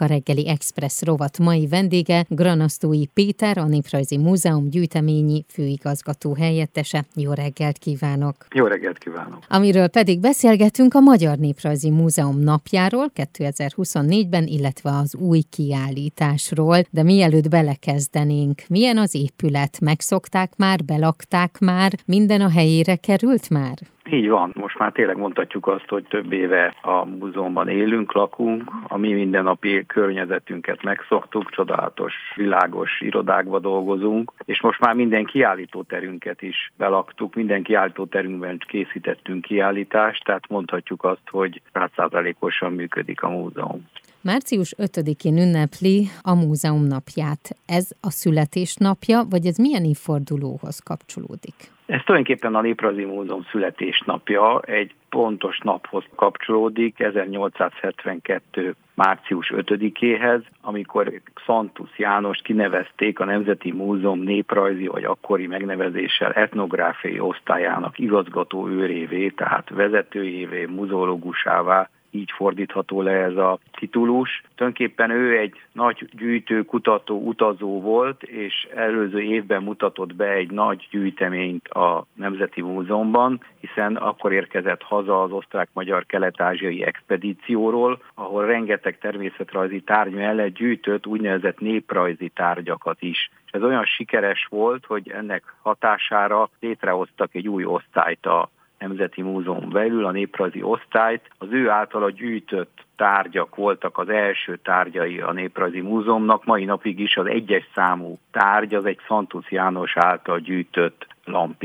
A reggeli Express rovat mai vendége Granasztói Péter, a Néprajzi Múzeum gyűjteményi főigazgató helyettese. Jó reggelt kívánok! Jó reggelt kívánok! Amiről pedig beszélgetünk a Magyar Néprajzi Múzeum napjáról 2024-ben, illetve az új kiállításról. De mielőtt belekezdenénk, milyen az épület? Megszokták már, belakták már, minden a helyére került már? Így van, most már tényleg mondhatjuk azt, hogy több éve a múzeumban élünk, lakunk, a mi mindennapi környezetünket megszoktuk, csodálatos, világos irodákba dolgozunk, és most már minden kiállítóterünket is belaktuk, minden kiállítóterünkben készítettünk kiállítást, tehát mondhatjuk azt, hogy 100%-osan működik a múzeum. Március 5-én ünnepli a múzeum napját. Ez a születésnapja, vagy ez milyen évfordulóhoz kapcsolódik? Ez tulajdonképpen a Néprajzi Múzeum születésnapja. Egy pontos naphoz kapcsolódik, 1872 március 5-éhez, amikor Xantus János kinevezték a Nemzeti Múzeum néprajzi vagy akkori megnevezéssel etnográfiai osztályának igazgató őrévé, tehát vezetőjévé, muzeológusává, így fordítható le ez a titulus. Tulajdonképpen ő egy nagy gyűjtő, kutató, utazó volt, és előző évben mutatott be egy nagy gyűjteményt a Nemzeti Múzeumban, hiszen akkor érkezett haza az osztrák-magyar kelet-ázsiai expedícióról, ahol rengeteg természetrajzi tárgy mellett gyűjtött úgynevezett néprajzi tárgyakat is. És ez olyan sikeres volt, hogy ennek hatására létrehoztak egy új osztályt a Nemzeti Múzeum belül, a néprajzi osztályt. Az ő általa gyűjtött tárgyak voltak az első tárgyai a Néprajzi Múzeumnak, mai napig is az egyes számú tárgy, az egy Szantusz János által gyűjtött lampion.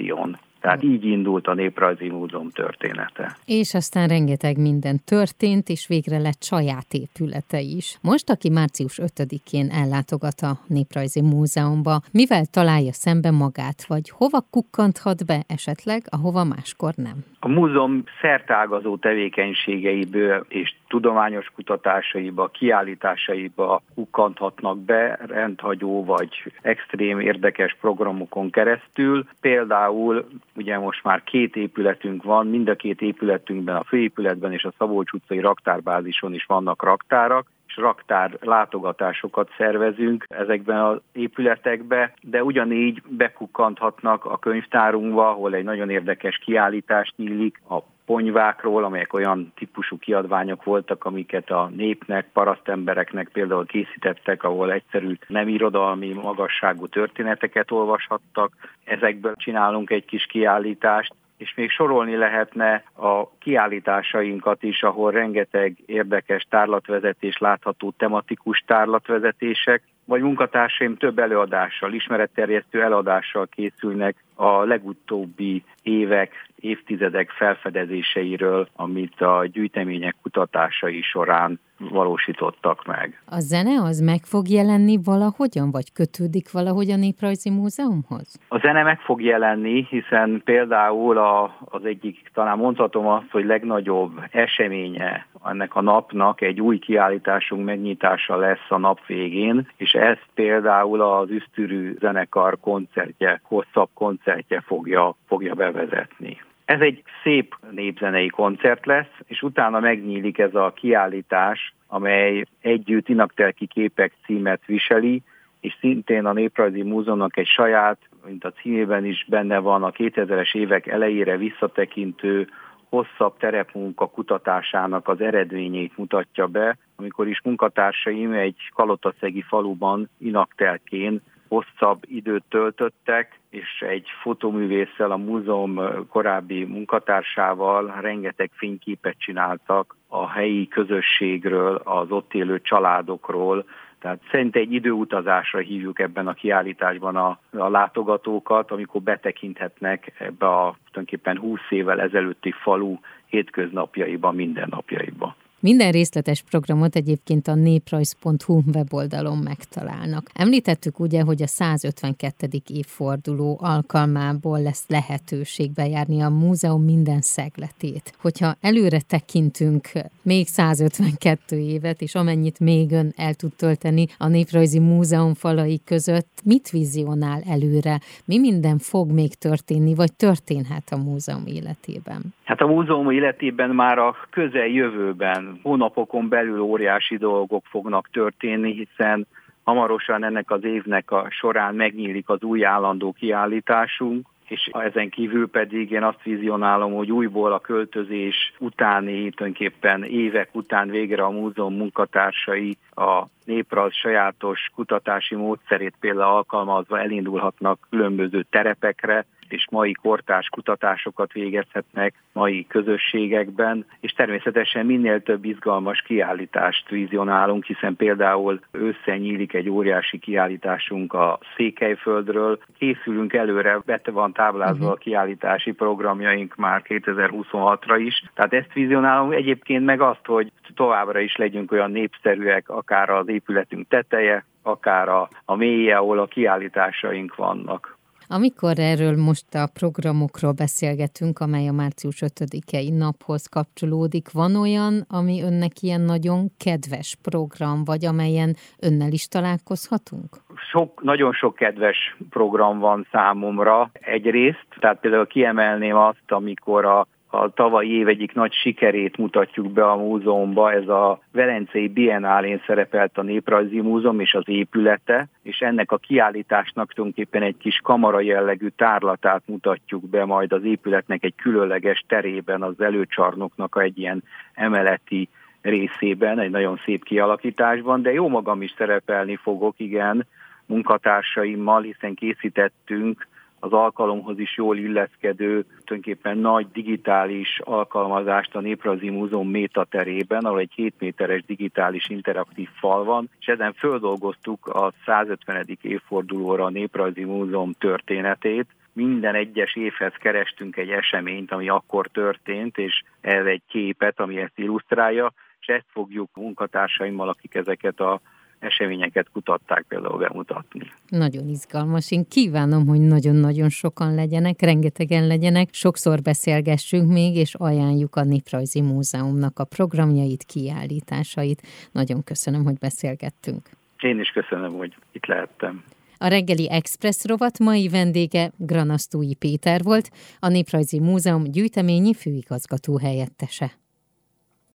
Tehát így indult a Néprajzi Múzeum története. És aztán rengeteg minden történt, és végre lett saját épülete is. Most, aki március 5-én ellátogat a Néprajzi Múzeumba, mivel találja szembe magát, vagy hova kukkanthat be esetleg, ahova máskor nem? A múzeum szertágazó tevékenységeiből és tudományos kutatásaiba, kiállításaiba kukkanthatnak be rendhagyó vagy extrém érdekes programokon keresztül. Például ugye most már két épületünk van, mind a két épületünkben, a főépületben és a Szabolcs utcai raktárbázison is vannak raktárak, raktár látogatásokat szervezünk ezekben az épületekbe, de ugyanígy bekukkanthatnak a könyvtárunkba, ahol egy nagyon érdekes kiállítás nyílik, a ponyvákról, amelyek olyan típusú kiadványok voltak, amiket a népnek, parasztembereknek például készítettek, ahol egyszerű nem irodalmi magasságú történeteket olvashattak. Ezekből csinálunk egy kis kiállítást, és még sorolni lehetne a kiállításainkat is, ahol rengeteg érdekes tárlatvezetés látható, tematikus tárlatvezetések, vagy munkatársaim több előadással, ismeretterjesztő előadással készülnek a legutóbbi évek, évtizedek felfedezéseiről, amit a gyűjtemények kutatásai során valósítottak meg. A zene az meg fog jelenni valahogyan, vagy kötődik valahogy a Néprajzi Múzeumhoz? A zene meg fog jelenni, hiszen például a, az egyik, talán mondhatom azt, hogy legnagyobb eseménye ennek a napnak egy új kiállításunk megnyitása lesz a nap végén, és ez például az Üsztürű zenekar koncertje, hosszabb koncertje fogja, fogja bevezetni. Ez egy szép népzenei koncert lesz, és utána megnyílik ez a kiállítás, amely együtt inaktelki képek címet viseli, és szintén a Néprajzi Múzeumnak egy saját, mint a címében is benne van, a 2000-es évek elejére visszatekintő hosszabb terepmunka kutatásának az eredményeit mutatja be, amikor is munkatársaim egy kalotaszegi faluban inaktelkén hosszabb időt töltöttek, és egy fotoművésszel, a múzeum korábbi munkatársával rengeteg fényképet csináltak a helyi közösségről, az ott élő családokról, tehát szerint egy időutazásra hívjuk ebben a kiállításban a, a látogatókat, amikor betekinthetnek ebbe a tulajdonképpen 20 évvel ezelőtti falu hétköznapjaiba, mindennapjaiba. Minden részletes programot egyébként a néprajz.hu weboldalon megtalálnak. Említettük ugye, hogy a 152. évforduló alkalmából lesz lehetőség bejárni a múzeum minden szegletét. Hogyha előre tekintünk még 152 évet, és amennyit még ön el tud tölteni a Néprajzi Múzeum falai között, mit vizionál előre? Mi minden fog még történni, vagy történhet a múzeum életében? Hát a múzeum életében már a közeljövőben hónapokon belül óriási dolgok fognak történni, hiszen hamarosan ennek az évnek a során megnyílik az új állandó kiállításunk, és ezen kívül pedig én azt vizionálom, hogy újból a költözés utáni, tulajdonképpen évek után végre a múzeum munkatársai a néprajz sajátos kutatási módszerét például alkalmazva elindulhatnak különböző terepekre, és mai kortás kutatásokat végezhetnek mai közösségekben, és természetesen minél több izgalmas kiállítást vizionálunk, hiszen például ősszel nyílik egy óriási kiállításunk a Székelyföldről. Készülünk előre, bette van táblázva a kiállítási programjaink már 2026-ra is. Tehát ezt vizionálom egyébként meg azt, hogy továbbra is legyünk olyan népszerűek, akár az épületünk teteje, akár a, a mélye, ahol a kiállításaink vannak. Amikor erről most a programokról beszélgetünk, amely a március 5-i naphoz kapcsolódik, van olyan, ami önnek ilyen nagyon kedves program, vagy amelyen önnel is találkozhatunk? Sok, nagyon sok kedves program van számomra egyrészt, tehát például kiemelném azt, amikor a a tavalyi év egyik nagy sikerét mutatjuk be a múzeumba, ez a Velencei Biennálén szerepelt a Néprajzi Múzeum és az épülete, és ennek a kiállításnak tulajdonképpen egy kis kamara jellegű tárlatát mutatjuk be majd az épületnek egy különleges terében, az előcsarnoknak egy ilyen emeleti részében, egy nagyon szép kialakításban, de jó magam is szerepelni fogok, igen, munkatársaimmal, hiszen készítettünk az alkalomhoz is jól illeszkedő, tulajdonképpen nagy digitális alkalmazást a Néprajzi Múzeum métaterében, ahol egy 7 méteres digitális interaktív fal van, és ezen földolgoztuk a 150. évfordulóra a Néprajzi Múzeum történetét, minden egyes évhez kerestünk egy eseményt, ami akkor történt, és ez egy képet, ami ezt illusztrálja, és ezt fogjuk munkatársaimmal, akik ezeket a eseményeket kutatták például bemutatni. Nagyon izgalmas. Én kívánom, hogy nagyon-nagyon sokan legyenek, rengetegen legyenek, sokszor beszélgessünk még, és ajánljuk a Néprajzi Múzeumnak a programjait, kiállításait. Nagyon köszönöm, hogy beszélgettünk. Én is köszönöm, hogy itt lehettem. A reggeli Express rovat mai vendége Granasztúi Péter volt, a Néprajzi Múzeum gyűjteményi főigazgató helyettese.